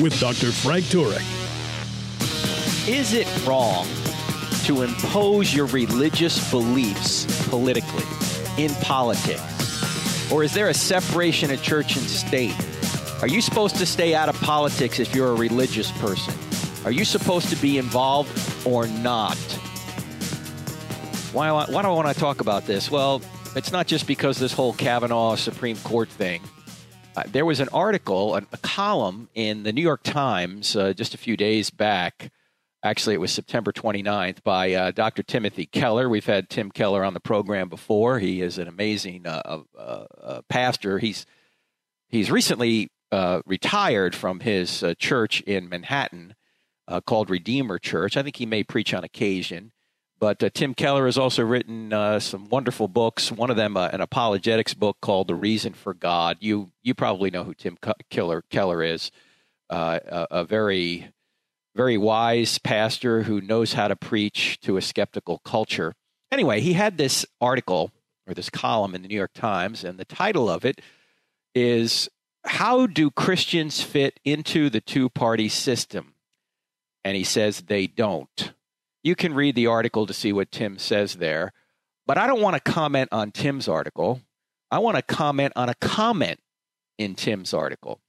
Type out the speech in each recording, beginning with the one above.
with Dr. Frank Turek. Is it wrong to impose your religious beliefs politically, in politics? Or is there a separation of church and state? Are you supposed to stay out of politics if you're a religious person? Are you supposed to be involved or not? Why, why do I want to talk about this? Well, it's not just because this whole Kavanaugh Supreme Court thing. Uh, there was an article, a, a, column in the New York Times uh, just a few days back. Actually, it was September 29th by uh, Dr. Timothy Keller. We've had Tim Keller on the program before. He is an amazing uh, uh, pastor. He's he's recently retired from his church in Manhattan called Redeemer Church. I think he may preach on occasion. But uh, Tim Keller has also written uh, some wonderful books. One of them, uh, an apologetics book called "The Reason for God." You you probably know who Tim Keller Keller is. Uh, a, a, very very wise pastor who knows how to preach to a skeptical culture. Anyway, he had this article or this column in the New York Times, and the title of it is "How Do Christians Fit into the Two Party System?" And he says they don't. You can read the article to see what Tim says there. But I don't want to comment on Tim's article. I want to comment on a comment in Tim's article.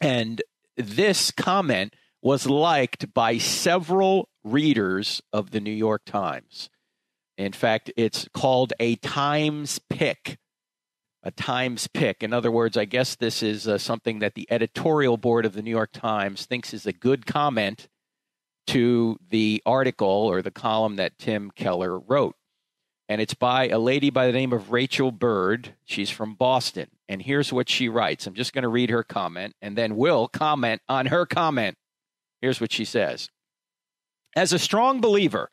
And this comment was liked by several readers of the New York Times. In fact, it's called a Times pick. A Times pick. In other words, I guess this is uh, something that the editorial board of the New York Times thinks is a good comment to the article or the column that Tim Keller wrote. And it's by a lady by the name of Rachel Bird. She's from Boston. And here's what she writes. I'm just going to read her comment and then we'll comment on her comment. Here's what she says As a strong believer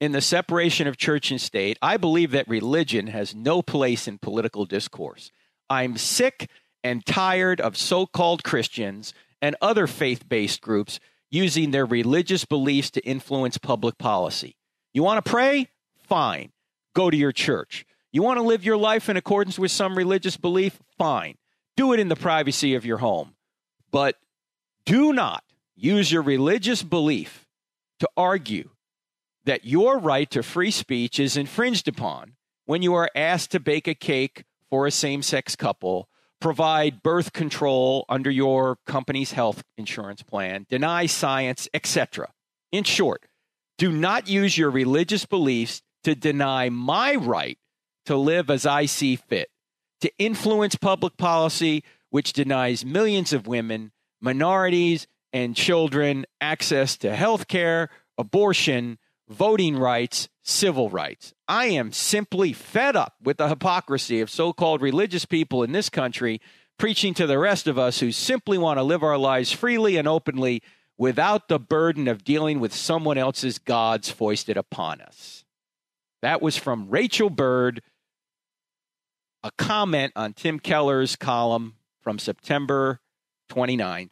in the separation of church and state, I believe that religion has no place in political discourse. I'm sick and tired of so called Christians and other faith based groups using their religious beliefs to influence public policy. You want to pray? Fine. Go to your church. You want to live your life in accordance with some religious belief? Fine. Do it in the privacy of your home. But do not use your religious belief to argue that your right to free speech is infringed upon when you are asked to bake a cake for a same sex couple provide birth control under your company's health insurance plan, deny science, etc. In short, do not use your religious beliefs to deny my right to live as I see fit, to influence public policy which denies millions of women, minorities, and children access to health care, abortion, voting rights, civil rights. I am simply fed up with the hypocrisy of so called religious people in this country preaching to the rest of us who simply want to live our lives freely and openly without the burden of dealing with someone else's gods foisted upon us. That was from Rachel Bird, a comment on Tim Keller's column from September 29th.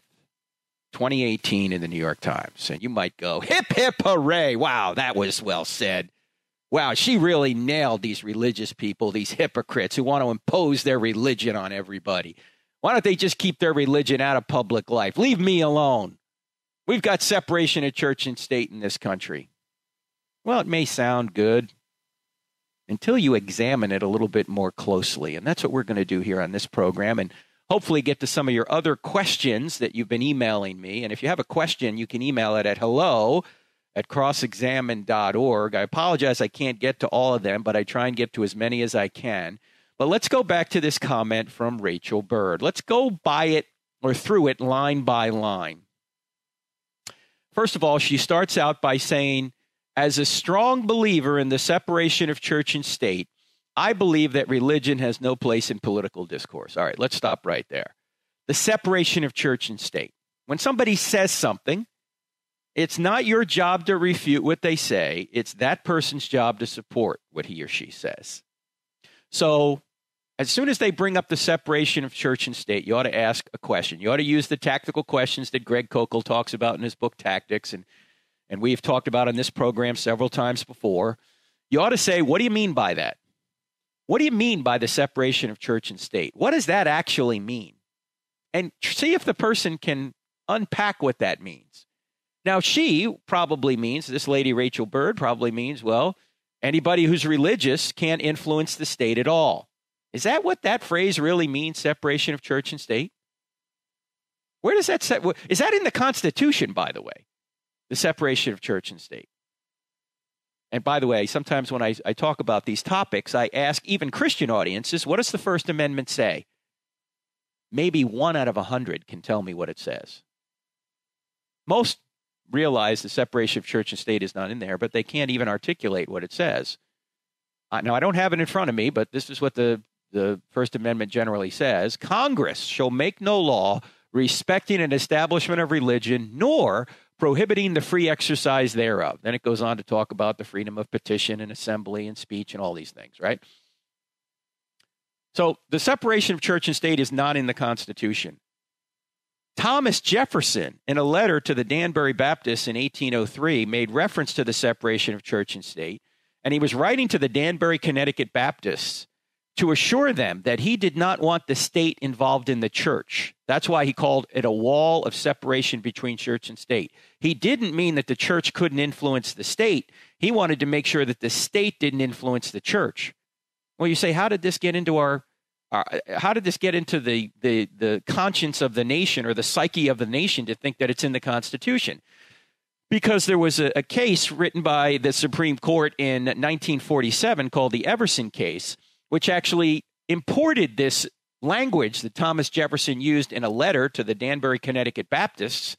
2018 in the New York Times. And you might go, hip, hip, hooray. Wow, that was well said. Wow, she really nailed these religious people, these hypocrites who want to impose their religion on everybody. Why don't they just keep their religion out of public life? Leave me alone. We've got separation of church and state in this country. Well, it may sound good until you examine it a little bit more closely. And that's what we're going to do here on this program. And hopefully get to some of your other questions that you've been emailing me. And if you have a question, you can email it at hello at crossexamined.org. I apologize I can't get to all of them, but I try and get to as many as I can. But let's go back to this comment from Rachel Bird. Let's go by it or through it line by line. First of all, she starts out by saying, as a strong believer in the separation of church and state, I believe that religion has no place in political discourse. All right, let's stop right there. The separation of church and state. When somebody says something, it's not your job to refute what they say, it's that person's job to support what he or she says. So, as soon as they bring up the separation of church and state, you ought to ask a question. You ought to use the tactical questions that Greg Koukl talks about in his book Tactics, and, and we've talked about on this program several times before. You ought to say, What do you mean by that? What do you mean by the separation of church and state? What does that actually mean? And see if the person can unpack what that means. Now, she probably means, this lady Rachel Bird probably means, well, anybody who's religious can't influence the state at all. Is that what that phrase really means, separation of church and state? Where does that set? Is that in the Constitution, by the way? The separation of church and state. And by the way, sometimes when I, I talk about these topics, I ask even Christian audiences, what does the First Amendment say? Maybe one out of a hundred can tell me what it says. Most realize the separation of church and state is not in there, but they can't even articulate what it says. Uh, now, I don't have it in front of me, but this is what the, the First Amendment generally says Congress shall make no law respecting an establishment of religion, nor prohibiting the free exercise thereof. Then it goes on to talk about the freedom of petition and assembly and speech and all these things, right? So the separation of church and state is not in the Constitution. Thomas Jefferson, in a letter to the Danbury Baptists in 1803, made reference to the separation of church and state, and he was writing to the Danbury, Connecticut Baptists to assure them that he did not want the state involved in the church. That's why he called it a wall of separation between church and state. He didn't mean that the church couldn't influence the state. He wanted to make sure that the state didn't influence the church. Well, you say, how did this get into our, our how did this get into the, the, the conscience of the nation or the psyche of the nation to think that it's in the Constitution? Because there was a, a case written by the Supreme Court in 1947 called the Everson case which actually imported this language that Thomas Jefferson used in a letter to the Danbury, Connecticut Baptists,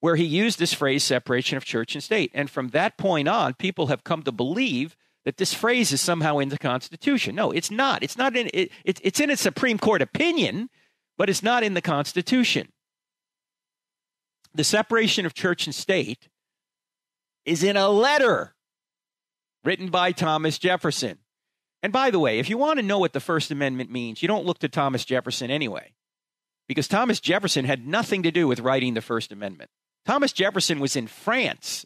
where he used this phrase, separation of church and state. And from that point on, people have come to believe that this phrase is somehow in the Constitution. No, it's not. It's not in it, it, it's in a Supreme Court opinion, but it's not in the Constitution. The separation of church and state is in a letter written by Thomas Jefferson. And by the way, if you want to know what the First Amendment means, you don't look to Thomas Jefferson anyway, because Thomas Jefferson had nothing to do with writing the First Amendment. Thomas Jefferson was in France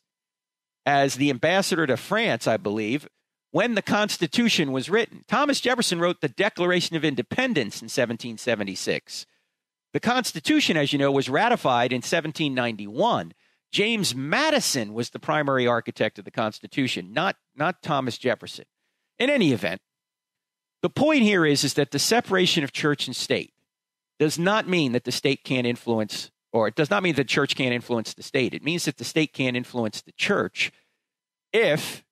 as the ambassador to France, I believe, when the Constitution was written. Thomas Jefferson wrote the Declaration of Independence in 1776. The Constitution, as you know, was ratified in 1791. James Madison was the primary architect of the Constitution, not, not Thomas Jefferson. In any event, the point here is, is that the separation of church and state does not mean that the state can't influence, or it does not mean that the church can't influence the state. It means that the state can't influence the church if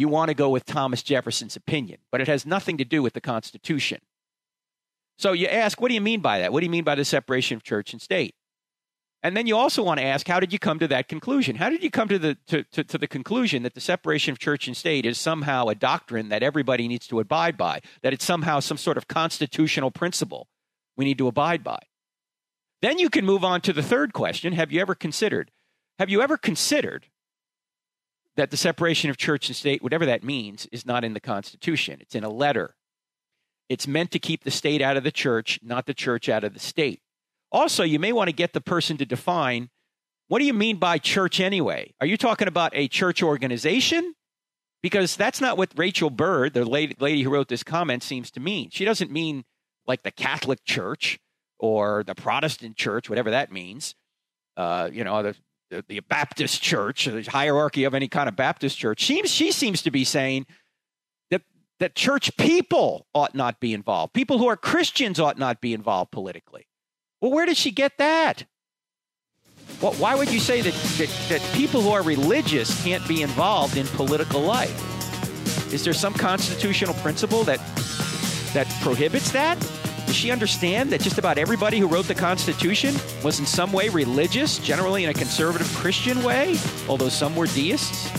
you want to go with Thomas Jefferson's opinion, but it has nothing to do with the Constitution. So you ask, what do you mean by that? What do you mean by the separation of church and state? And then you also want to ask, how did you come to that conclusion? How did you come to the to, to, to, the conclusion that the separation of church and state is somehow a doctrine that everybody needs to abide by, that it's somehow some sort of constitutional principle we need to abide by? Then you can move on to the third question. Have you ever considered? Have you ever considered that the separation of church and state, whatever that means, is not in the Constitution? It's in a letter. It's meant to keep the state out of the church, not the church out of the state. Also, you may want to get the person to define what do you mean by church anyway? Are you talking about a church organization? Because that's not what Rachel Bird, the lady, lady who wrote this comment, seems to mean. She doesn't mean like the Catholic Church or the Protestant Church, whatever that means. Uh, you know, the, the, the Baptist Church, the hierarchy of any kind of Baptist church. She, she seems to be saying that, that church people ought not be involved. People who are Christians ought not be involved politically. Well, where did she get that? Well, why would you say that, that, that people who are religious can't be involved in political life? Is there some constitutional principle that that prohibits that? Does she understand that just about everybody who wrote the Constitution was in some way religious, generally in a conservative Christian way, although some were deists?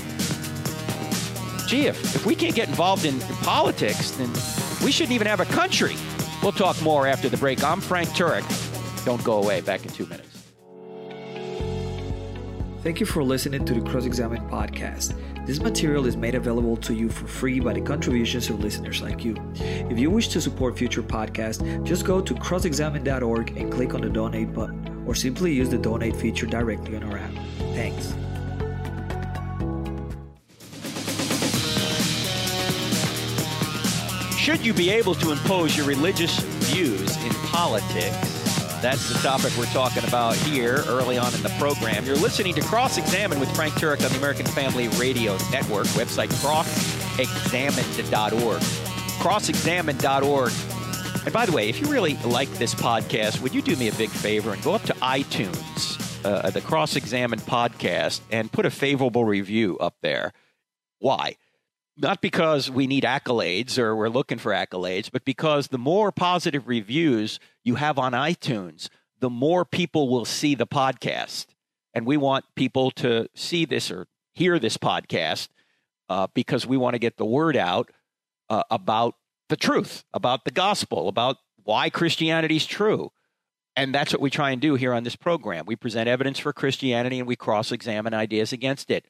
Gee, if, if we can't get involved in, in politics, then we shouldn't even have a country. We'll talk more after the break. I'm Frank Turek. Don't go away. Back in two minutes. Thank you for listening to the Cross Examine podcast. This material is made available to you for free by the contributions of listeners like you. If you wish to support future podcasts, just go to crossexamined.org and click on the donate button, or simply use the donate feature directly on our app. Thanks. Should you be able to impose your religious views in politics? That's the topic we're talking about here early on in the program. You're listening to Cross Examine with Frank Turek on the American Family Radio Network, website crossexamined.org. Crossexamined.org. And by the way, if you really like this podcast, would you do me a big favor and go up to iTunes, uh, the Cross Examined podcast, and put a favorable review up there? Why? Not because we need accolades or we're looking for accolades, but because the more positive reviews you have on iTunes, the more people will see the podcast. And we want people to see this or hear this podcast uh, because we want to get the word out uh, about the truth, about the gospel, about why Christianity is true. And that's what we try and do here on this program. We present evidence for Christianity and we cross examine ideas against it.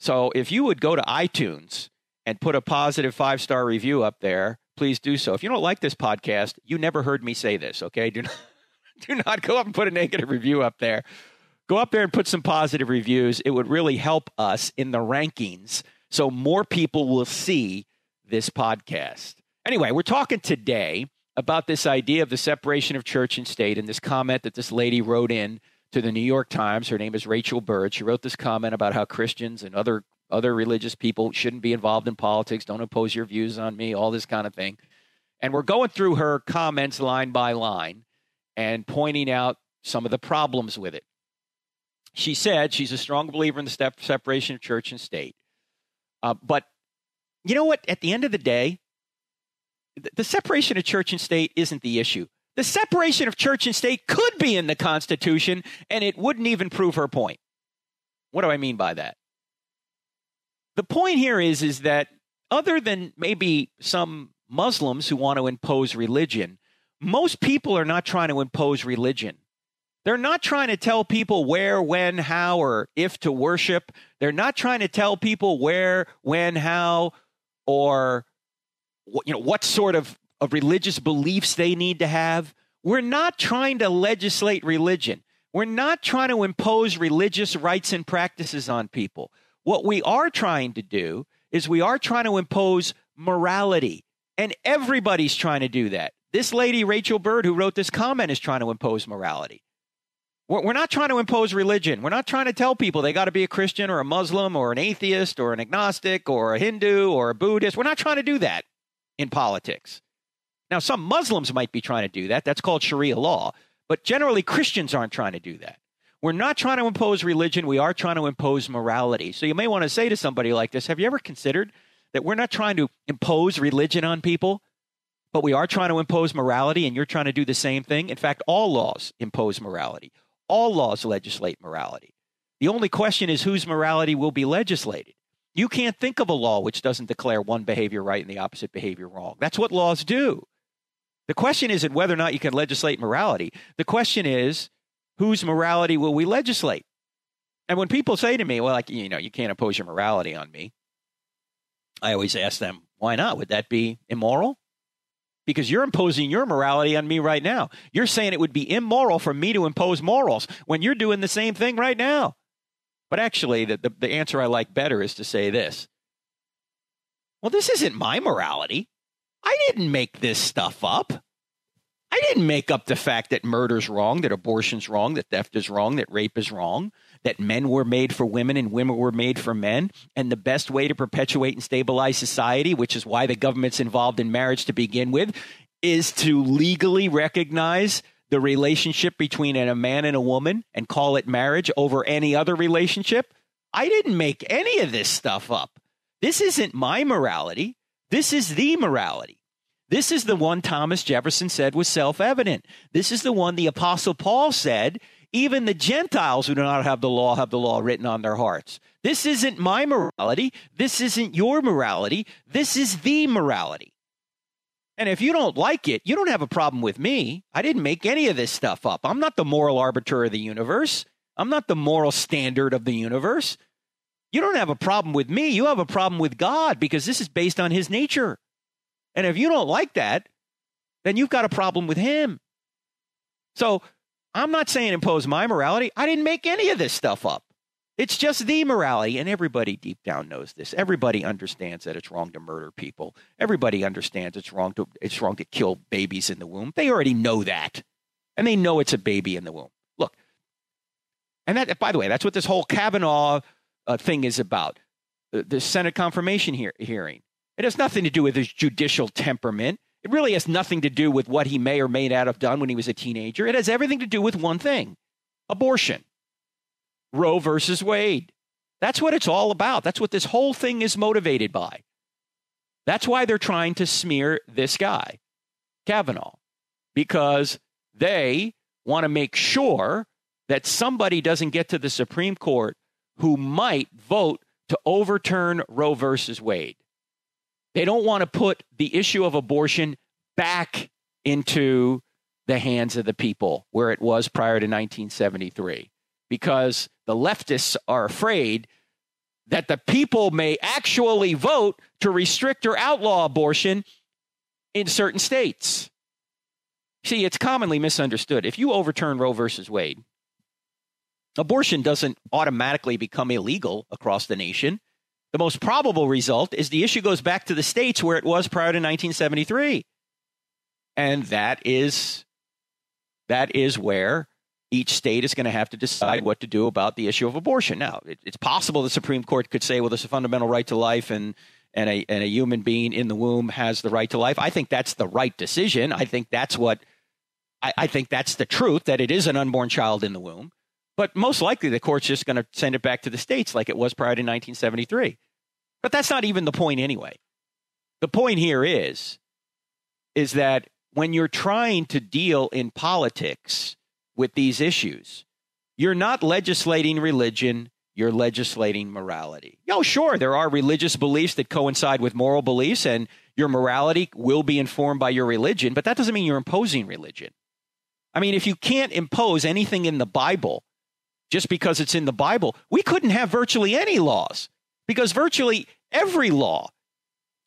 So if you would go to iTunes and put a positive five star review up there, please do so. If you don't like this podcast, you never heard me say this, okay? Do not, do not go up and put a negative review up there. Go up there and put some positive reviews. It would really help us in the rankings so more people will see this podcast. Anyway, we're talking today about this idea of the separation of church and state and this comment that this lady wrote in to the New York Times. Her name is Rachel Bird. She wrote this comment about how Christians and other other religious people shouldn't be involved in politics. Don't impose your views on me, all this kind of thing. And we're going through her comments line by line and pointing out some of the problems with it. She said she's a strong believer in the step separation of church and state. Uh, but you know what? At the end of the day, the separation of church and state isn't the issue. The separation of church and state could be in the Constitution, and it wouldn't even prove her point. What do I mean by that? The point here is, is that other than maybe some Muslims who want to impose religion, most people are not trying to impose religion. They're not trying to tell people where, when, how, or if to worship. They're not trying to tell people where, when, how, or you know what sort of of religious beliefs they need to have. We're not trying to legislate religion. We're not trying to impose religious rights and practices on people. What we are trying to do is we are trying to impose morality, and everybody's trying to do that. This lady, Rachel Bird, who wrote this comment, is trying to impose morality. We're not trying to impose religion. We're not trying to tell people they got to be a Christian or a Muslim or an atheist or an agnostic or a Hindu or a Buddhist. We're not trying to do that in politics. Now, some Muslims might be trying to do that. That's called Sharia law. But generally, Christians aren't trying to do that. We're not trying to impose religion. We are trying to impose morality. So you may want to say to somebody like this Have you ever considered that we're not trying to impose religion on people, but we are trying to impose morality, and you're trying to do the same thing? In fact, all laws impose morality, all laws legislate morality. The only question is whose morality will be legislated. You can't think of a law which doesn't declare one behavior right and the opposite behavior wrong. That's what laws do. The question isn't whether or not you can legislate morality. The question is, whose morality will we legislate? And when people say to me, well, like, you know, you can't impose your morality on me, I always ask them, why not? Would that be immoral? Because you're imposing your morality on me right now. You're saying it would be immoral for me to impose morals when you're doing the same thing right now. But actually, the, the, the answer I like better is to say this Well, this isn't my morality. I didn't make this stuff up. I didn't make up the fact that murder's wrong, that abortion's wrong, that theft is wrong, that rape is wrong, that men were made for women and women were made for men. And the best way to perpetuate and stabilize society, which is why the government's involved in marriage to begin with, is to legally recognize the relationship between a man and a woman and call it marriage over any other relationship. I didn't make any of this stuff up. This isn't my morality. This is the morality. This is the one Thomas Jefferson said was self evident. This is the one the Apostle Paul said even the Gentiles who do not have the law have the law written on their hearts. This isn't my morality. This isn't your morality. This is the morality. And if you don't like it, you don't have a problem with me. I didn't make any of this stuff up. I'm not the moral arbiter of the universe. I'm not the moral standard of the universe. You don't have a problem with me. You have a problem with God because this is based on his nature. And if you don't like that, then you've got a problem with him. So I'm not saying impose my morality. I didn't make any of this stuff up. It's just the morality, and everybody deep down knows this. Everybody understands that it's wrong to murder people. Everybody understands it's wrong to it's wrong to kill babies in the womb. They already know that, and they know it's a baby in the womb. Look, and that by the way, that's what this whole Kavanaugh uh, thing is about. The, the Senate confirmation hear, hearing. It has nothing to do with his judicial temperament. It really has nothing to do with what he may or may not have done when he was a teenager. It has everything to do with one thing abortion. Roe versus Wade. That's what it's all about. That's what this whole thing is motivated by. That's why they're trying to smear this guy, Kavanaugh, because they want to make sure that somebody doesn't get to the Supreme Court who might vote to overturn Roe versus Wade. They don't want to put the issue of abortion back into the hands of the people where it was prior to 1973 because the leftists are afraid that the people may actually vote to restrict or outlaw abortion in certain states. See, it's commonly misunderstood. If you overturn Roe versus Wade, abortion doesn't automatically become illegal across the nation. The most probable result is the issue goes back to the states where it was prior to 1973. And that is that is where each state is going to have to decide what to do about the issue of abortion. Now, it, it's possible the Supreme Court could say, well, there's a fundamental right to life and and a, and a human being in the womb has the right to life. I think that's the right decision. I think that's what I, I think that's the truth that it is an unborn child in the womb. But most likely the court's just going to send it back to the states like it was prior to 1973. But that's not even the point anyway. The point here is is that when you're trying to deal in politics with these issues. You're not legislating religion, you're legislating morality. Oh, sure, there are religious beliefs that coincide with moral beliefs, and your morality will be informed by your religion, but that doesn't mean you're imposing religion. I mean, if you can't impose anything in the Bible just because it's in the Bible, we couldn't have virtually any laws because virtually every law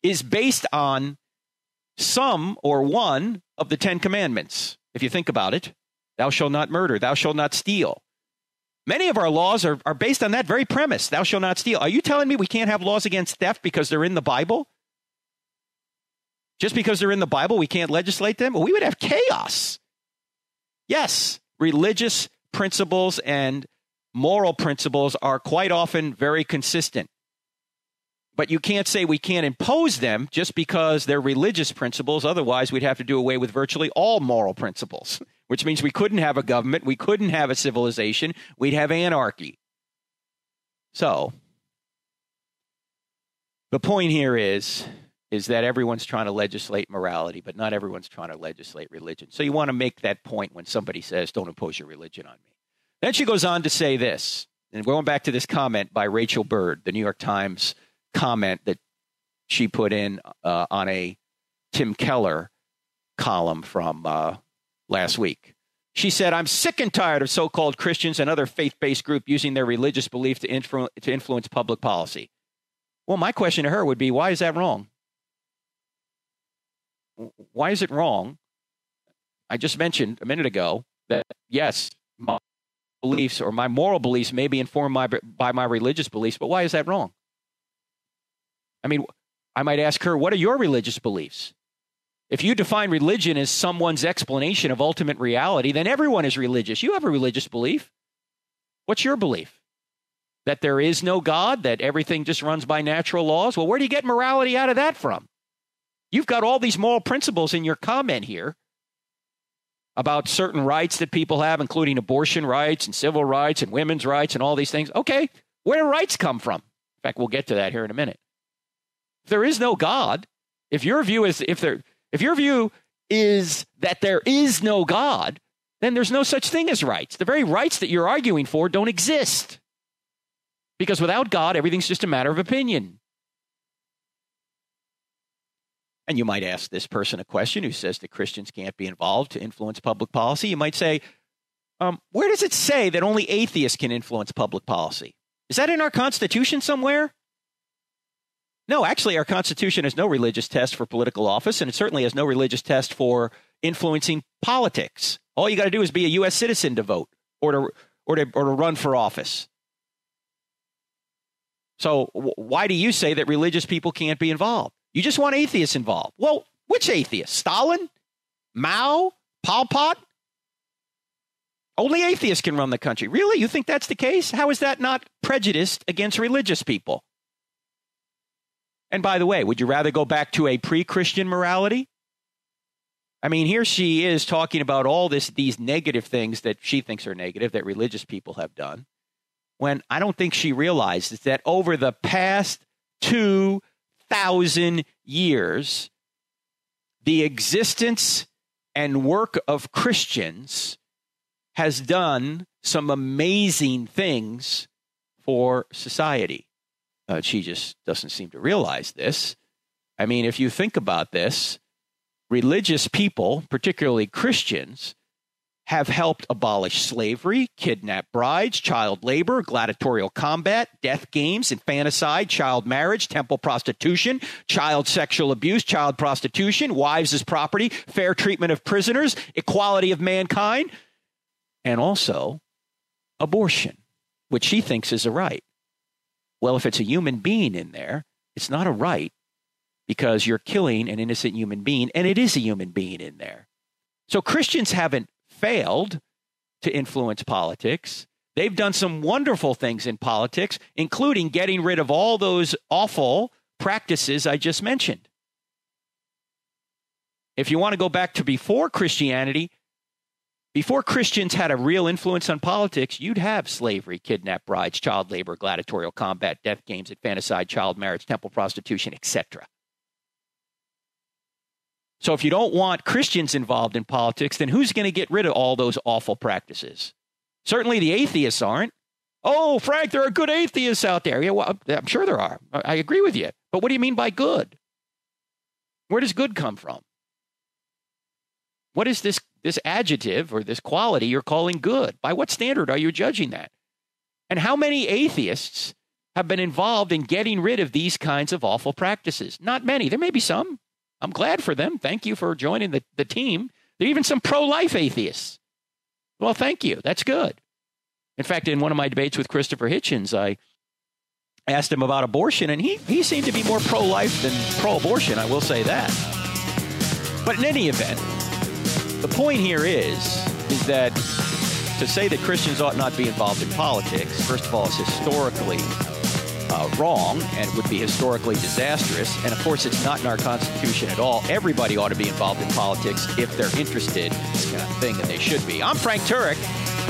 is based on some or one of the Ten Commandments, if you think about it. Thou shalt not murder. Thou shalt not steal. Many of our laws are, are based on that very premise. Thou shalt not steal. Are you telling me we can't have laws against theft because they're in the Bible? Just because they're in the Bible, we can't legislate them? Well, we would have chaos. Yes, religious principles and moral principles are quite often very consistent. But you can't say we can't impose them just because they're religious principles. Otherwise, we'd have to do away with virtually all moral principles which means we couldn't have a government, we couldn't have a civilization, we'd have anarchy. So, the point here is is that everyone's trying to legislate morality, but not everyone's trying to legislate religion. So you want to make that point when somebody says, "Don't impose your religion on me." Then she goes on to say this, and going back to this comment by Rachel Bird, the New York Times comment that she put in uh, on a Tim Keller column from uh, last week. She said, I'm sick and tired of so called Christians and other faith based groups using their religious belief to, influ- to influence public policy. Well, my question to her would be why is that wrong? Why is it wrong? I just mentioned a minute ago that, yes, beliefs or my moral beliefs may be informed by, by my religious beliefs, but why is that wrong? I mean, I might ask her, what are your religious beliefs? If you define religion as someone's explanation of ultimate reality, then everyone is religious. You have a religious belief. What's your belief? That there is no God, that everything just runs by natural laws? Well, where do you get morality out of that from? You've got all these moral principles in your comment here about certain rights that people have, including abortion rights and civil rights and women's rights and all these things. Okay, where do rights come from? In fact, we'll get to that here in a minute. If there is no God, if your view is if there if your view is that there is no God, then there's no such thing as rights. The very rights that you're arguing for don't exist. Because without God, everything's just a matter of opinion. And you might ask this person a question who says that Christians can't be involved to influence public policy. You might say, Um, where does it say that only atheists can influence public policy? Is that in our Constitution somewhere? No, actually, our Constitution has no religious test for political office, and it certainly has no religious test for influencing politics. All you got to do is be a U.S. citizen to vote or to, or to, or to run for office. So, why do you say that religious people can't be involved? You just want atheists involved. Well, which atheists? Stalin? Mao? Pol Pot? Only atheists can run the country. Really? You think that's the case? How is that not prejudiced against religious people? And by the way, would you rather go back to a pre Christian morality? I mean, here she is talking about all this, these negative things that she thinks are negative that religious people have done, when I don't think she realizes that over the past 2,000 years, the existence and work of Christians has done some amazing things for society. Uh, she just doesn't seem to realize this. I mean, if you think about this, religious people, particularly Christians, have helped abolish slavery, kidnap brides, child labor, gladiatorial combat, death games, infanticide, child marriage, temple prostitution, child sexual abuse, child prostitution, wives as property, fair treatment of prisoners, equality of mankind, and also abortion, which she thinks is a right. Well, if it's a human being in there, it's not a right because you're killing an innocent human being, and it is a human being in there. So Christians haven't failed to influence politics. They've done some wonderful things in politics, including getting rid of all those awful practices I just mentioned. If you want to go back to before Christianity, before Christians had a real influence on politics, you'd have slavery, kidnapped brides, child labor, gladiatorial combat, death games, infanticide, child marriage, temple prostitution, etc. So if you don't want Christians involved in politics, then who's going to get rid of all those awful practices? Certainly the atheists aren't. Oh, Frank, there are good atheists out there. Yeah, well, I'm sure there are. I agree with you. But what do you mean by good? Where does good come from? What is this this adjective or this quality you're calling good? By what standard are you judging that? And how many atheists have been involved in getting rid of these kinds of awful practices? Not many. There may be some. I'm glad for them. Thank you for joining the, the team. There are even some pro life atheists. Well, thank you. That's good. In fact, in one of my debates with Christopher Hitchens, I asked him about abortion, and he, he seemed to be more pro life than pro abortion. I will say that. But in any event, the point here is, is that to say that Christians ought not be involved in politics, first of all, is historically uh, wrong and would be historically disastrous. And of course, it's not in our Constitution at all. Everybody ought to be involved in politics if they're interested in this kind of thing, and they should be. I'm Frank Turek.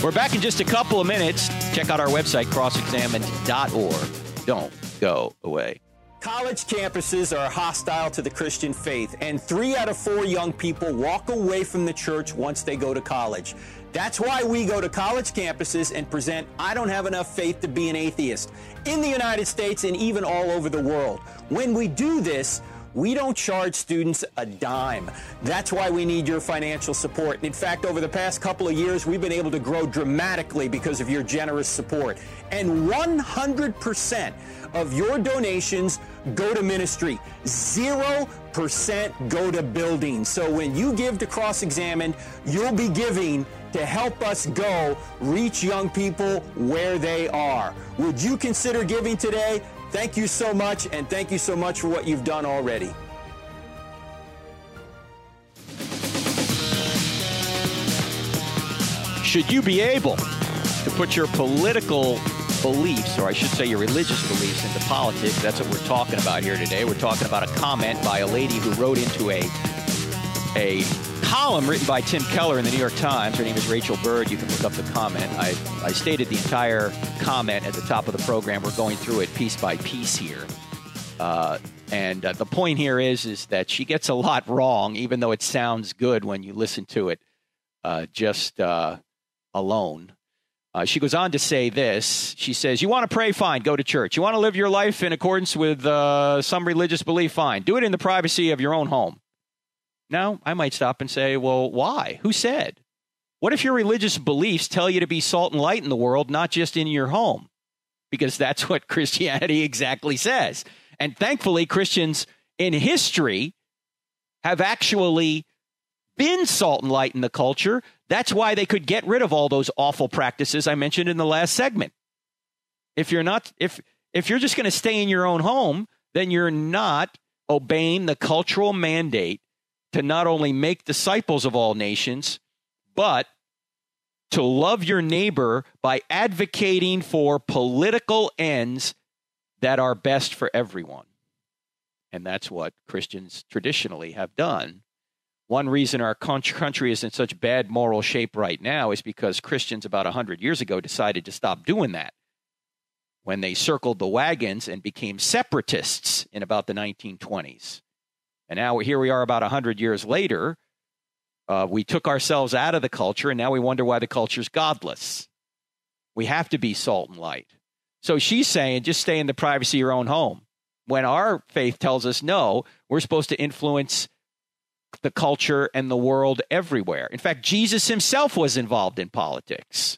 We're back in just a couple of minutes. Check out our website, crossexamined.org. Don't go away. College campuses are hostile to the Christian faith, and three out of four young people walk away from the church once they go to college. That's why we go to college campuses and present I Don't Have Enough Faith to Be an Atheist in the United States and even all over the world. When we do this, we don't charge students a dime. That's why we need your financial support. In fact, over the past couple of years, we've been able to grow dramatically because of your generous support. And 100% of your donations go to ministry. 0% go to building. So when you give to Cross Examined, you'll be giving to help us go reach young people where they are. Would you consider giving today? Thank you so much, and thank you so much for what you've done already. Should you be able to put your political beliefs, or I should say your religious beliefs, into politics? That's what we're talking about here today. We're talking about a comment by a lady who wrote into a a column written by Tim Keller in the New York Times. Her name is Rachel Bird. You can look up the comment. I, I stated the entire comment at the top of the program. We're going through it piece by piece here. Uh, and uh, the point here is, is that she gets a lot wrong, even though it sounds good when you listen to it uh, just uh, alone. Uh, she goes on to say this. She says, You want to pray? Fine. Go to church. You want to live your life in accordance with uh, some religious belief? Fine. Do it in the privacy of your own home. Now, I might stop and say, well, why? Who said? What if your religious beliefs tell you to be salt and light in the world, not just in your home? Because that's what Christianity exactly says. And thankfully, Christians in history have actually been salt and light in the culture. That's why they could get rid of all those awful practices I mentioned in the last segment. If you're not if if you're just going to stay in your own home, then you're not obeying the cultural mandate to not only make disciples of all nations, but to love your neighbor by advocating for political ends that are best for everyone. And that's what Christians traditionally have done. One reason our country is in such bad moral shape right now is because Christians about 100 years ago decided to stop doing that when they circled the wagons and became separatists in about the 1920s. And now here we are about 100 years later. Uh, we took ourselves out of the culture, and now we wonder why the culture's godless. We have to be salt and light. So she's saying just stay in the privacy of your own home. When our faith tells us no, we're supposed to influence the culture and the world everywhere. In fact, Jesus himself was involved in politics.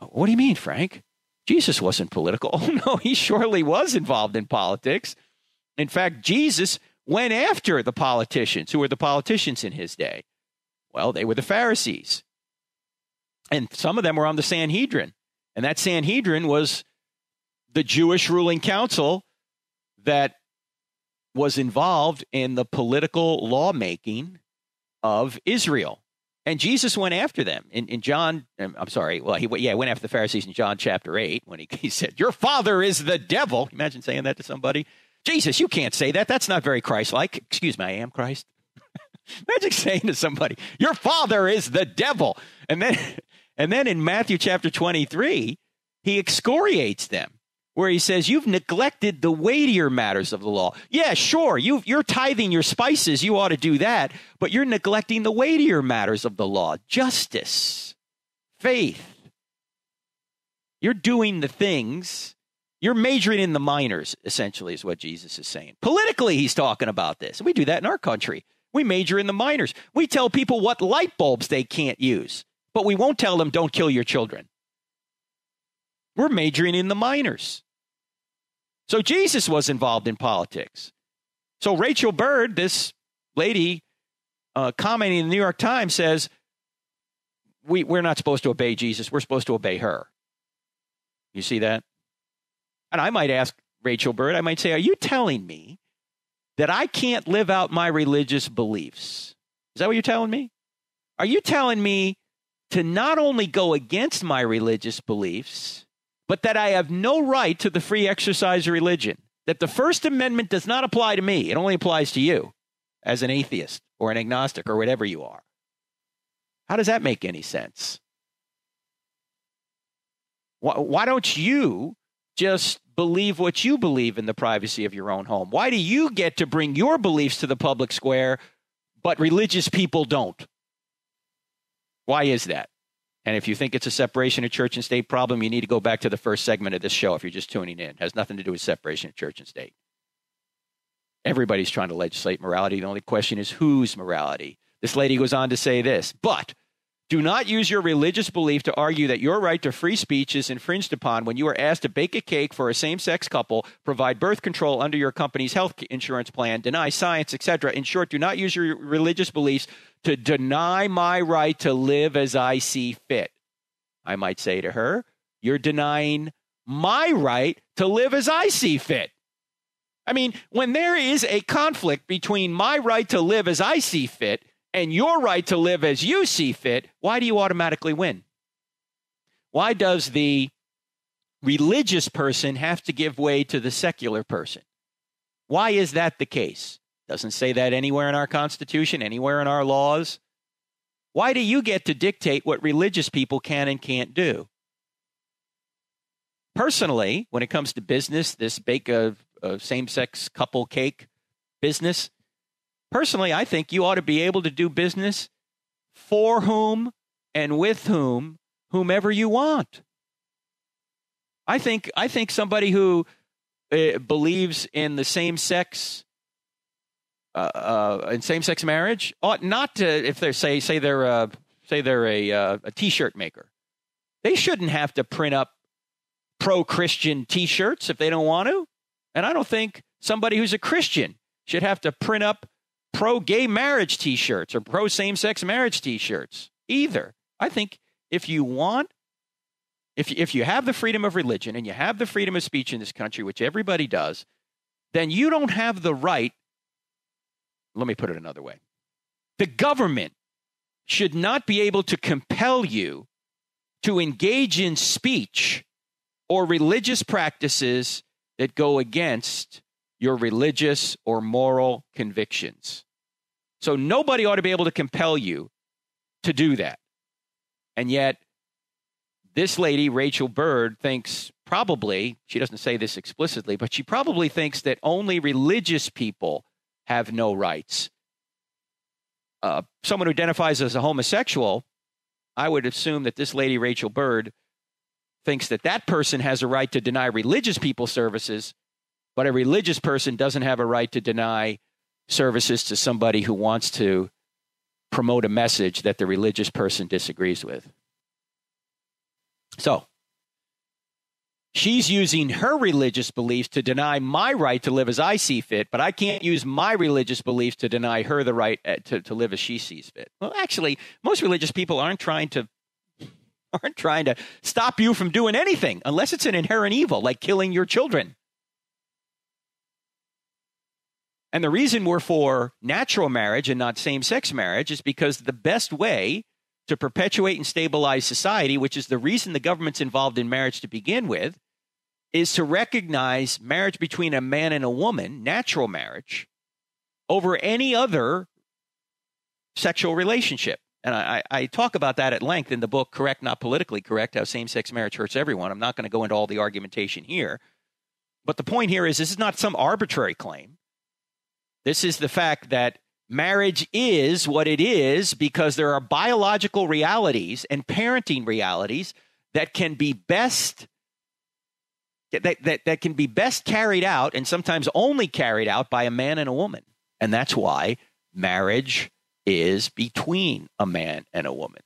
What do you mean, Frank? Jesus wasn't political. Oh, no, he surely was involved in politics. In fact, Jesus went after the politicians. Who were the politicians in his day? Well, they were the Pharisees. And some of them were on the Sanhedrin. And that Sanhedrin was the Jewish ruling council that was involved in the political lawmaking of Israel. And Jesus went after them in, in John. Um, I'm sorry. Well, he yeah went after the Pharisees in John chapter eight when he, he said, "Your father is the devil." Imagine saying that to somebody. Jesus, you can't say that. That's not very Christ-like. Excuse me, I am Christ. Imagine saying to somebody, "Your father is the devil," and then and then in Matthew chapter 23, he excoriates them where he says, You've neglected the weightier matters of the law. Yeah, sure, you, you're tithing your spices. You ought to do that. But you're neglecting the weightier matters of the law justice, faith. You're doing the things. You're majoring in the minors, essentially, is what Jesus is saying. Politically, he's talking about this. We do that in our country. We major in the minors. We tell people what light bulbs they can't use, but we won't tell them don't kill your children. We're majoring in the minors. So Jesus was involved in politics. So Rachel Bird, this lady uh, commenting in the New York Times, says, we, We're not supposed to obey Jesus. We're supposed to obey her. You see that? And I might ask Rachel Bird, I might say, Are you telling me that I can't live out my religious beliefs? Is that what you're telling me? Are you telling me to not only go against my religious beliefs, but that I have no right to the free exercise of religion. That the First Amendment does not apply to me, it only applies to you as an atheist or an agnostic or whatever you are. How does that make any sense? Why, why don't you just believe what you believe in the privacy of your own home? Why do you get to bring your beliefs to the public square, but religious people don't? Why is that? And if you think it's a separation of church and state problem, you need to go back to the first segment of this show if you're just tuning in. It has nothing to do with separation of church and state. Everybody's trying to legislate morality. The only question is whose morality. This lady goes on to say this, but do not use your religious belief to argue that your right to free speech is infringed upon when you are asked to bake a cake for a same sex couple, provide birth control under your company's health insurance plan, deny science, etc. In short, do not use your religious beliefs to deny my right to live as I see fit. I might say to her, You're denying my right to live as I see fit. I mean, when there is a conflict between my right to live as I see fit and your right to live as you see fit, why do you automatically win? Why does the religious person have to give way to the secular person? Why is that the case? Doesn't say that anywhere in our Constitution, anywhere in our laws. Why do you get to dictate what religious people can and can't do? Personally, when it comes to business, this bake a, a same sex couple cake business, personally, I think you ought to be able to do business for whom and with whom, whomever you want. I think I think somebody who uh, believes in the same sex uh, uh, in same sex marriage ought not to if they say say they're uh, say they're a, uh, a t-shirt maker. They shouldn't have to print up pro-Christian t-shirts if they don't want to. And I don't think somebody who's a Christian should have to print up pro-gay marriage t-shirts or pro-same-sex marriage t-shirts either. I think if you want if if you have the freedom of religion and you have the freedom of speech in this country, which everybody does, then you don't have the right. Let me put it another way. The government should not be able to compel you to engage in speech or religious practices that go against your religious or moral convictions. So nobody ought to be able to compel you to do that. And yet, this lady, Rachel Bird, thinks probably, she doesn't say this explicitly, but she probably thinks that only religious people have no rights. Uh, someone who identifies as a homosexual, I would assume that this lady, Rachel Bird, thinks that that person has a right to deny religious people services, but a religious person doesn't have a right to deny services to somebody who wants to promote a message that the religious person disagrees with. So, she's using her religious beliefs to deny my right to live as I see fit, but I can't use my religious beliefs to deny her the right uh, to, to live as she sees fit. Well, actually, most religious people aren't trying to aren't trying to stop you from doing anything unless it's an inherent evil like killing your children. And the reason we're for natural marriage and not same sex marriage is because the best way to perpetuate and stabilize society, which is the reason the government's involved in marriage to begin with, is to recognize marriage between a man and a woman, natural marriage, over any other sexual relationship. And I, I, talk about that at length in the book, Correct, Not Politically Correct How Same Sex Marriage Hurts Everyone. I'm not going to go into all the argumentation here. But the point here is this is not some arbitrary claim. This is the fact that marriage is what it is because there are biological realities and parenting realities that can be best that, that, that can be best carried out and sometimes only carried out by a man and a woman. And that's why marriage is between a man and a woman.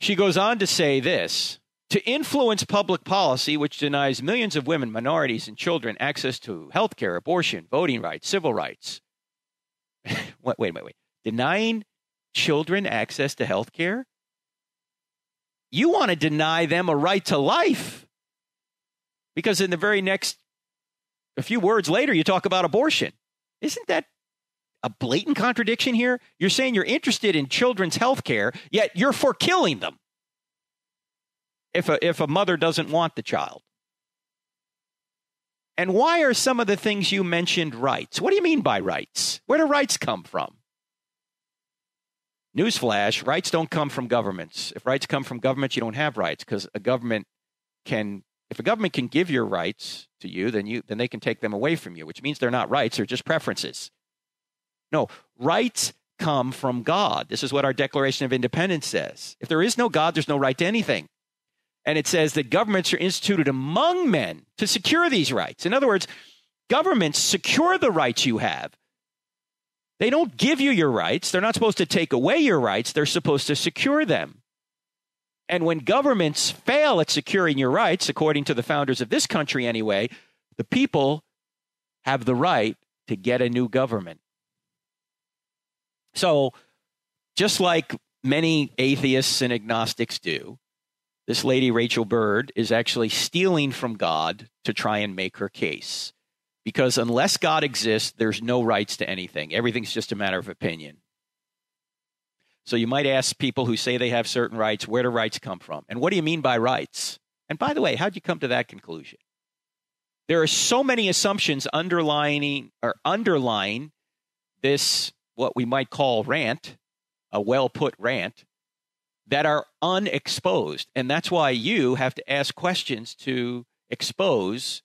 She goes on to say this to influence public policy which denies millions of women, minorities, and children access to health care, abortion, voting rights, civil rights. wait, wait, wait, wait. Denying children access to health care? You want to deny them a right to life. Because in the very next, a few words later, you talk about abortion. Isn't that a blatant contradiction here? You're saying you're interested in children's health care, yet you're for killing them if a, if a mother doesn't want the child. And why are some of the things you mentioned rights? What do you mean by rights? Where do rights come from? Newsflash rights don't come from governments. If rights come from governments, you don't have rights because a government can. If a government can give your rights to you, then you then they can take them away from you, which means they're not rights; they're just preferences. No, rights come from God. This is what our Declaration of Independence says. If there is no God, there's no right to anything. And it says that governments are instituted among men to secure these rights. In other words, governments secure the rights you have. They don't give you your rights. They're not supposed to take away your rights. They're supposed to secure them. And when governments fail at securing your rights, according to the founders of this country anyway, the people have the right to get a new government. So, just like many atheists and agnostics do, this lady, Rachel Bird, is actually stealing from God to try and make her case. Because unless God exists, there's no rights to anything. Everything's just a matter of opinion. So you might ask people who say they have certain rights, where do rights come from? And what do you mean by rights? And by the way, how'd you come to that conclusion? There are so many assumptions underlining or underlying this, what we might call rant, a well put rant, that are unexposed. And that's why you have to ask questions to expose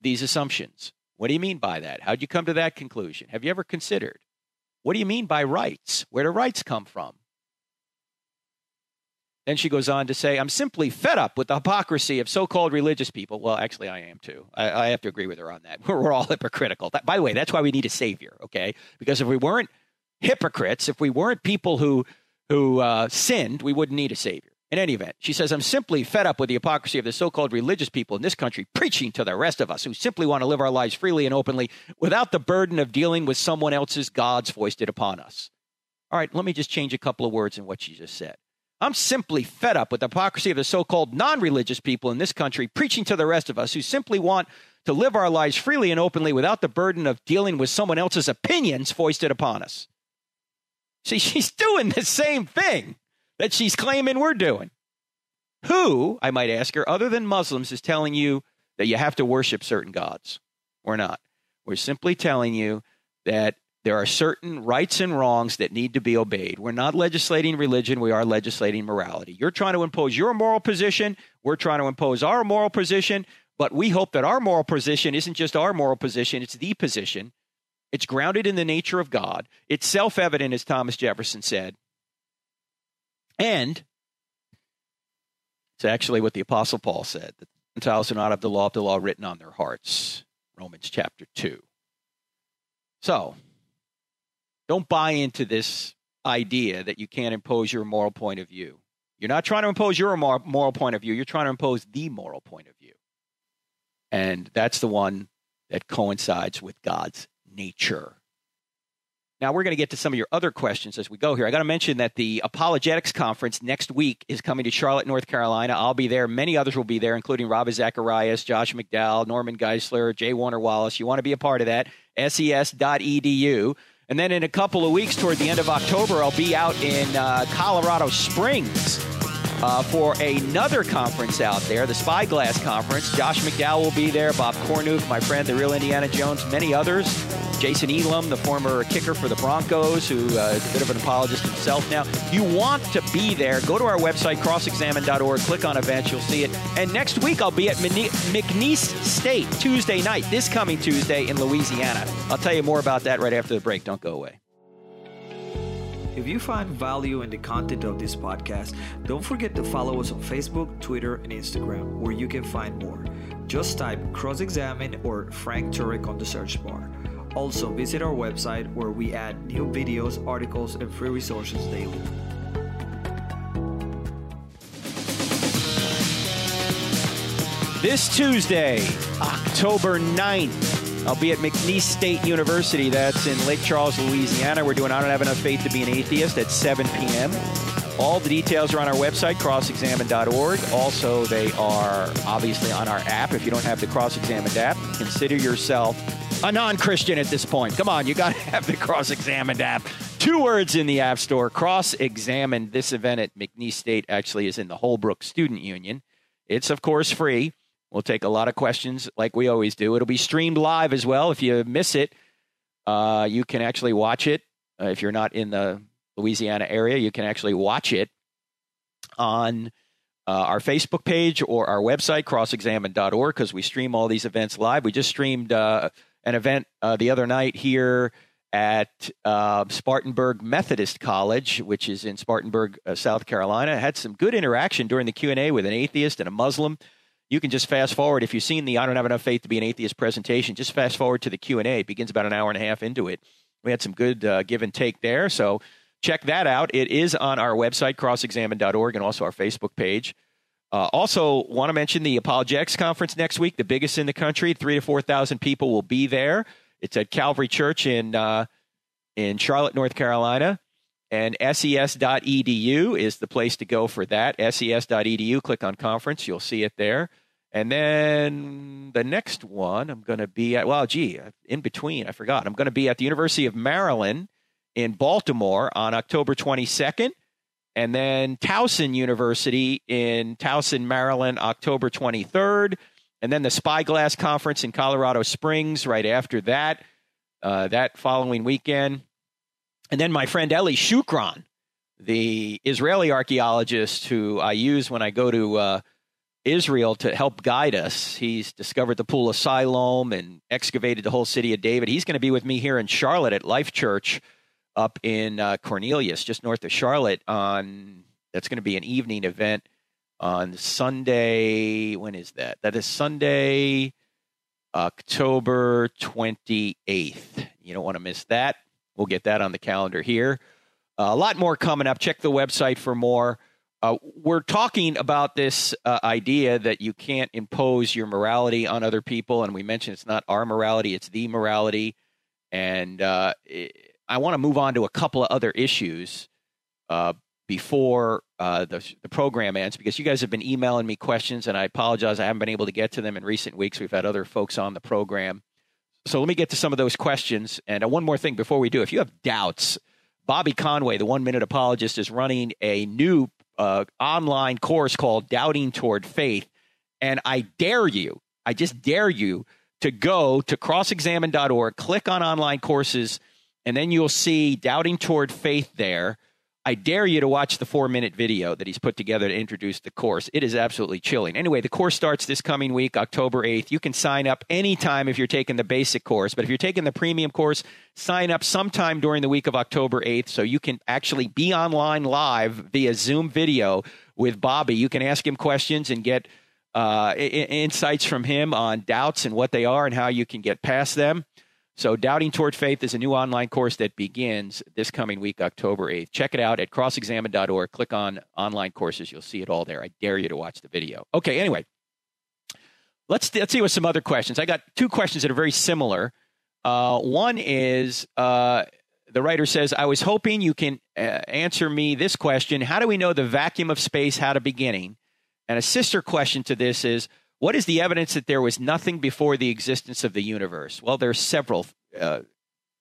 these assumptions. What do you mean by that? How'd you come to that conclusion? Have you ever considered? What do you mean by rights? Where do rights come from? Then she goes on to say, I'm simply fed up with the hypocrisy of so called religious people. Well, actually, I am too. I, I, have to agree with her on that. We're, we're all hypocritical. That, by the way, that's why we need a savior, okay? Because if we weren't hypocrites, if we weren't people who who uh, sinned, we wouldn't need a savior. In any event, she says, I'm simply fed up with the hypocrisy of the so called religious people in this country preaching to the rest of us who simply want to live our lives freely and openly without the burden of dealing with someone else's gods foisted upon us. All right, let me just change a couple of words in what she just said. I'm simply fed up with the hypocrisy of the so called non religious people in this country preaching to the rest of us who simply want to live our lives freely and openly without the burden of dealing with someone else's opinions foisted upon us. See, she's doing the same thing that she's claiming we're doing. Who, I might ask her, other than Muslims, is telling you that you have to worship certain gods? We're not. We're simply telling you that there are certain rights and wrongs that need to be obeyed. We're not legislating religion, we are legislating morality. You're trying to impose your moral position, we're trying to impose our moral position, but we hope that our moral position isn't just our moral position, it's the position. It's grounded in the nature of God. It's self evident, as Thomas Jefferson said. And it's actually what the Apostle Paul said that the Gentiles do not have the law of the law written on their hearts. Romans chapter 2. So, don't buy into this idea that you can't impose your moral point of view. You're not trying to impose your moral point of view, you're trying to impose the moral point of view. And that's the one that coincides with God's nature. Now, we're going to get to some of your other questions as we go here. I got to mention that the Apologetics Conference next week is coming to Charlotte, North Carolina. I'll be there. Many others will be there, including Ravi Zacharias, Josh McDowell, Norman Geisler, Jay Warner Wallace. You want to be a part of that? ses.edu. And then in a couple of weeks, toward the end of October, I'll be out in uh, Colorado Springs uh, for another conference out there, the Spyglass Conference. Josh McDowell will be there, Bob Cornuke, my friend, the real Indiana Jones, many others. Jason Elam, the former kicker for the Broncos, who uh, is a bit of an apologist himself now. You want to be there, go to our website, crossexamined.org, click on events, you'll see it. And next week, I'll be at McNeese State Tuesday night, this coming Tuesday in Louisiana. I'll tell you more about that right after the break. Don't go away. If you find value in the content of this podcast, don't forget to follow us on Facebook, Twitter, and Instagram, where you can find more. Just type Cross Examine or Frank Turek on the search bar. Also, visit our website where we add new videos, articles, and free resources daily. This Tuesday, October 9th, I'll be at McNeese State University. That's in Lake Charles, Louisiana. We're doing I Don't Have Enough Faith to Be an Atheist at 7 p.m. All the details are on our website, crossexamined.org. Also, they are obviously on our app. If you don't have the Cross Examined app, consider yourself a non Christian at this point. Come on, you got to have the Cross Examined app. Two words in the App Store Cross Examined. This event at McNeese State actually is in the Holbrook Student Union. It's, of course, free. We'll take a lot of questions like we always do. It'll be streamed live as well. If you miss it, uh, you can actually watch it. Uh, if you're not in the Louisiana area, you can actually watch it on uh, our Facebook page or our website, crossexamined.org, because we stream all these events live. We just streamed uh, an event uh, the other night here at uh, Spartanburg Methodist College, which is in Spartanburg, South Carolina. had some good interaction during the Q&A with an atheist and a Muslim you can just fast forward. If you've seen the i don't have enough faith to be an atheist presentation just fast forward to the q&a it begins about an hour and a half into it. We had some good uh, give and take there. So check that out. It is on our website crossexamined.org and also our facebook page. Uh, also want to mention the apologetics conference next week the biggest in the country. Three to four thousand people will be there. It's at calvary church in uh, in charlotte north carolina. And ses.edu is the place to go for that. ses.edu, click on conference, you'll see it there. And then the next one, I'm going to be at, well, gee, in between, I forgot. I'm going to be at the University of Maryland in Baltimore on October 22nd. And then Towson University in Towson, Maryland, October 23rd. And then the Spyglass Conference in Colorado Springs right after that, uh, that following weekend. And then my friend Eli Shukron, the Israeli archaeologist who I use when I go to uh, Israel to help guide us. He's discovered the Pool of Siloam and excavated the whole city of David. He's going to be with me here in Charlotte at Life Church up in uh, Cornelius, just north of Charlotte. On that's going to be an evening event on Sunday. When is that? That is Sunday, October twenty eighth. You don't want to miss that. We'll get that on the calendar here. Uh, a lot more coming up. Check the website for more. Uh, we're talking about this uh, idea that you can't impose your morality on other people, and we mentioned it's not our morality; it's the morality. And uh, I want to move on to a couple of other issues uh, before uh, the, the program ends, because you guys have been emailing me questions, and I apologize I haven't been able to get to them in recent weeks. We've had other folks on the program, so let me get to some of those questions. And one more thing before we do, if you have doubts. Bobby Conway, the one minute apologist, is running a new uh, online course called Doubting Toward Faith. And I dare you, I just dare you to go to crossexamined.org, click on online courses, and then you'll see Doubting Toward Faith there. I dare you to watch the four minute video that he's put together to introduce the course. It is absolutely chilling. Anyway, the course starts this coming week, October 8th. You can sign up anytime if you're taking the basic course, but if you're taking the premium course, sign up sometime during the week of October 8th so you can actually be online live via Zoom video with Bobby. You can ask him questions and get uh, insights from him on doubts and what they are and how you can get past them. So, Doubting Toward Faith is a new online course that begins this coming week, October 8th. Check it out at crossexamined.org. Click on online courses. You'll see it all there. I dare you to watch the video. Okay, anyway, let's, let's see what some other questions. I got two questions that are very similar. Uh, one is uh, the writer says, I was hoping you can uh, answer me this question How do we know the vacuum of space had a beginning? And a sister question to this is, what is the evidence that there was nothing before the existence of the universe? Well, there are several uh,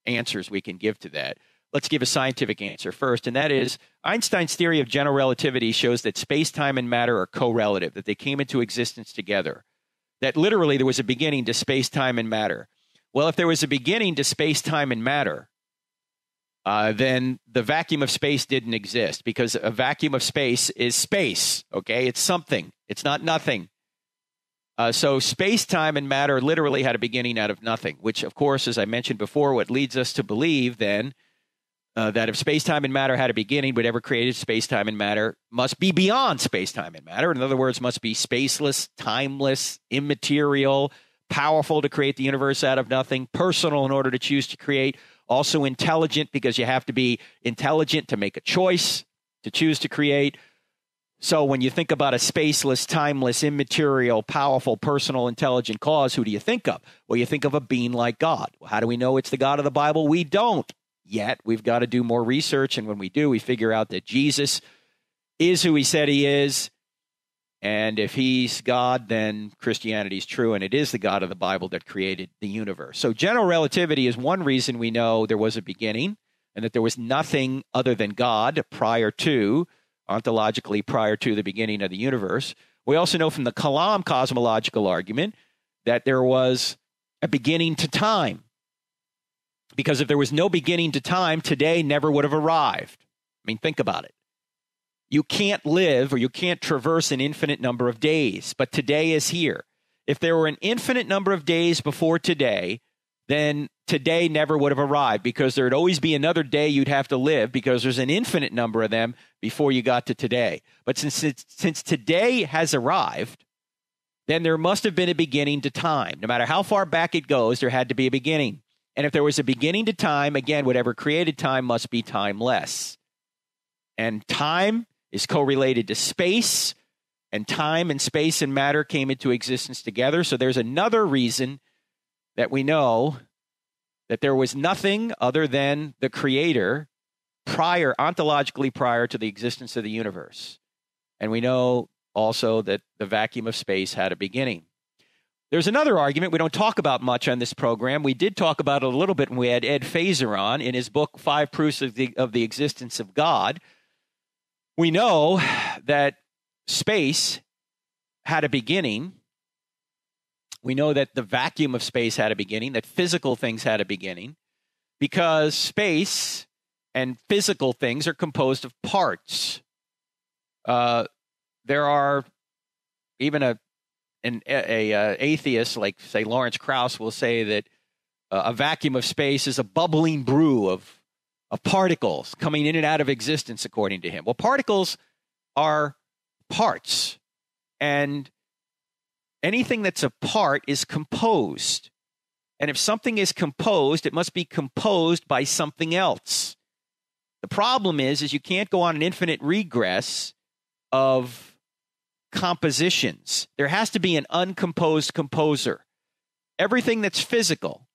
answers we can give to that. Let's give a scientific answer first, and that is Einstein's theory of general relativity shows that space, time, and matter are correlative, that they came into existence together, that literally there was a beginning to space, time, and matter. Well, if there was a beginning to space, time, and matter, uh, then the vacuum of space didn't exist because a vacuum of space is space, okay? It's something, it's not nothing. Uh, so space, time, and matter literally had a beginning out of nothing, which, of course, as I mentioned before, what leads us to believe then uh, that if space, time, and matter had a beginning, whatever created space, time, and matter must be beyond space, time, and matter. In other words, must be spaceless, timeless, immaterial, powerful to create the universe out of nothing, personal in order to choose to create, also intelligent because you have to be intelligent to make a choice to choose to create so when you think about a spaceless, timeless, immaterial, powerful, personal, intelligent cause, who do you think of? Well, you think of a being like God. Well, how do we know it's the God of the Bible? We don't yet. We've got to do more research. And when we do, we figure out that Jesus is who he said he is. And if he's God, then Christianity is true. And it is the God of the Bible that created the universe. So general relativity is one reason we know there was a beginning and that there was nothing other than God prior to ontologically prior to the beginning of the universe. We also know from the Kalam cosmological argument that there was a beginning to time. Because if there was no beginning to time, today never would have arrived. I mean, think about it. You can't live or you can't traverse an infinite number of days, but today is here. If there were an infinite number of days before today, then today never would have arrived because there'd always be another day you'd have to live because there's an infinite number of them before you got to today. But since since today has arrived, then there must have been a beginning to time. No matter how far back it goes, there had to be a beginning. And if there was a beginning to time, again, whatever created time must be timeless. And time is correlated to space, and time and space and matter came into existence together. So there's another reason that we know that there was nothing other than the creator prior, ontologically prior to the existence of the universe. And we know also that the vacuum of space had a beginning. There's another argument we don't talk about much on this program. We did talk about it a little bit when we had Ed Feser on in his book, Five Proofs of the, of the Existence of God. We know that space had a beginning we know that the vacuum of space had a beginning, that physical things had a beginning, because space and physical things are composed of parts. Uh, there are even a an a, a, a, atheist like say Lawrence Krauss will say that uh, a vacuum of space is a bubbling brew of of particles coming in and out of existence according to him. Well, particles are parts and anything that's a part is composed. And if something is composed, it must be composed by something else. The problem is, is you can't go on an infinite regress of compositions. There has to be an uncomposed composer. Everything that's physical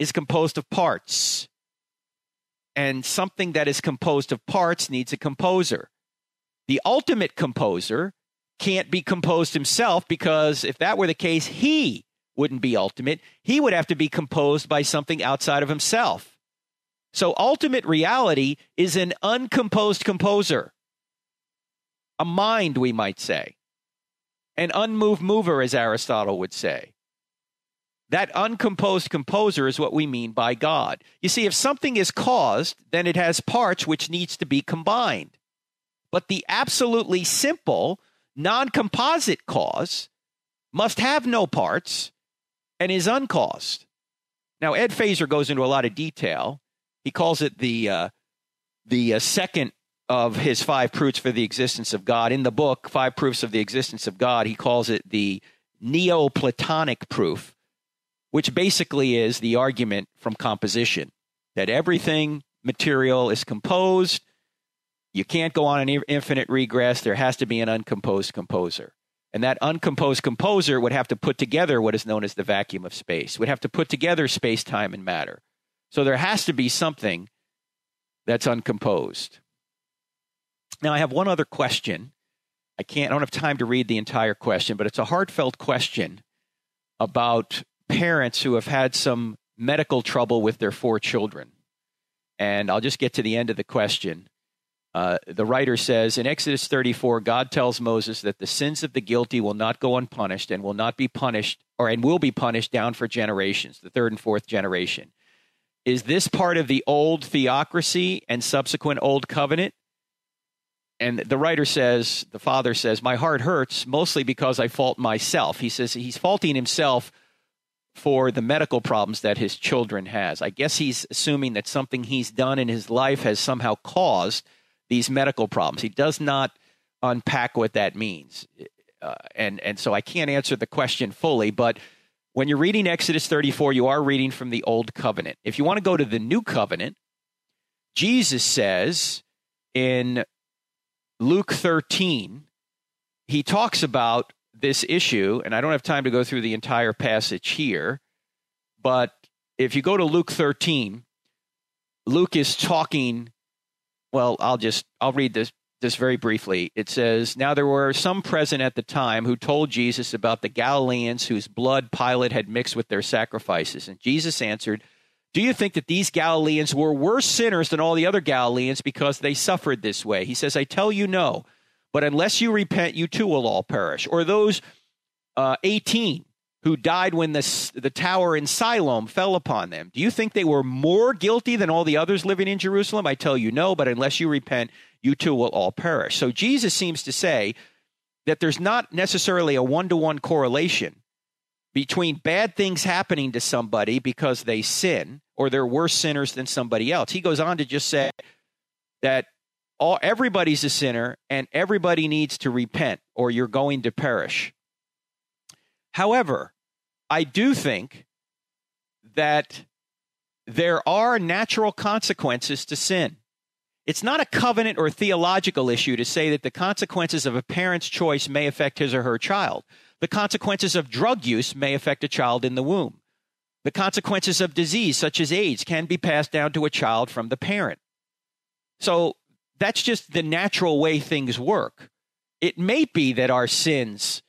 is composed of parts. And something that is composed of parts needs a composer. The ultimate composer can't be composed himself because if that were the case, he wouldn't be ultimate. He would have to be composed by something outside of himself. So, ultimate reality is an uncomposed composer, a mind, we might say, an unmoved mover, as Aristotle would say. That uncomposed composer is what we mean by God. You see, if something is caused, then it has parts which needs to be combined. But the absolutely simple, non composite cause must have no parts and is uncaused. Now, Ed Feser goes into a lot of detail. He calls it the, uh, the uh, second of his five proofs for the existence of God. In the book, Five Proofs of the Existence of God, he calls it the Neoplatonic proof which basically is the argument from composition that everything material is composed. You can't go on an infinite regress. There has to be an uncomposed composer. And that uncomposed composer would have to put together what is known as the vacuum of space, would have to put together space, time, and matter. So there has to be something that's uncomposed. Now, I have one other question. I can't, I don't have time to read the entire question, but it's a heartfelt question about parents who have had some medical trouble with their four children. And I'll just get to the end of the question. Uh, the writer says in Exodus 34, God tells Moses that the sins of the guilty will not go unpunished and will not be punished, or and will be punished down for generations, the third and fourth generation. Is this part of the old theocracy and subsequent old covenant? And the writer says, the father says, My heart hurts mostly because I fault myself. He says he's faulting himself for the medical problems that his children has. I guess he's assuming that something he's done in his life has somehow caused these medical problems. He does not unpack what that means. Uh, and and so I can't answer the question fully, but when you're reading Exodus 34, you are reading from the old covenant. If you want to go to the new covenant, Jesus says in Luke 13, he talks about this issue, and I don't have time to go through the entire passage here, but if you go to Luke 13, Luke is talking. Well, I'll just I'll read this this very briefly. It says, Now there were some present at the time who told Jesus about the Galileans whose blood Pilate had mixed with their sacrifices. And Jesus answered, Do you think that these Galileans were worse sinners than all the other Galileans because they suffered this way? He says, I tell you no. But unless you repent, you too will all perish. Or those uh, 18 who died when the, the tower in Siloam fell upon them. Do you think they were more guilty than all the others living in Jerusalem? I tell you no, but unless you repent, you too will all perish. So Jesus seems to say that there's not necessarily a one to one correlation between bad things happening to somebody because they sin or they're worse sinners than somebody else. He goes on to just say that all everybody's a sinner and everybody needs to repent or you're going to perish. However, I do think that there are natural consequences to sin. It's not a covenant or theological issue to say that the consequences of a parent's choice may affect his or her child. The consequences of drug use may affect a child in the womb. The consequences of disease, such as AIDS, can be passed down to a child from the parent. So that's just the natural way things work. It may be that our sins,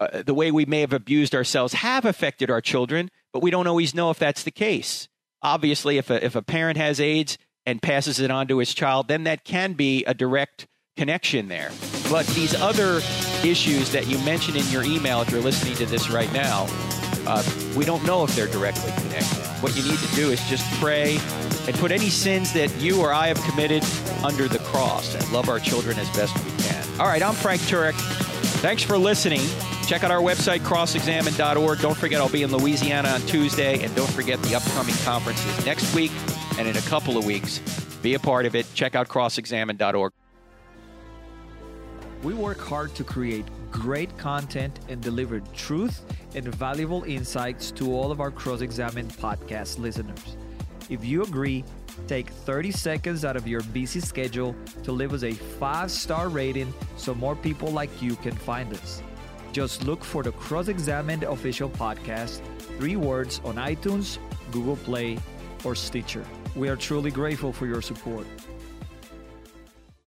uh, the way we may have abused ourselves, have affected our children, but we don't always know if that's the case. Obviously, if a, if a parent has AIDS and passes it on to his child, then that can be a direct connection there. But these other issues that you mentioned in your email, if you're listening to this right now, uh, we don't know if they're directly connected. What you need to do is just pray and put any sins that you or I have committed under the cross and love our children as best we can. All right, I'm Frank Turek. Thanks for listening. Check out our website, crossexamined.org. Don't forget, I'll be in Louisiana on Tuesday. And don't forget the upcoming conferences next week and in a couple of weeks. Be a part of it. Check out crossexamined.org. We work hard to create great content and deliver truth and valuable insights to all of our Cross Examined podcast listeners. If you agree, take 30 seconds out of your busy schedule to leave us a five star rating so more people like you can find us. Just look for the Cross Examined official podcast, three words on iTunes, Google Play, or Stitcher. We are truly grateful for your support.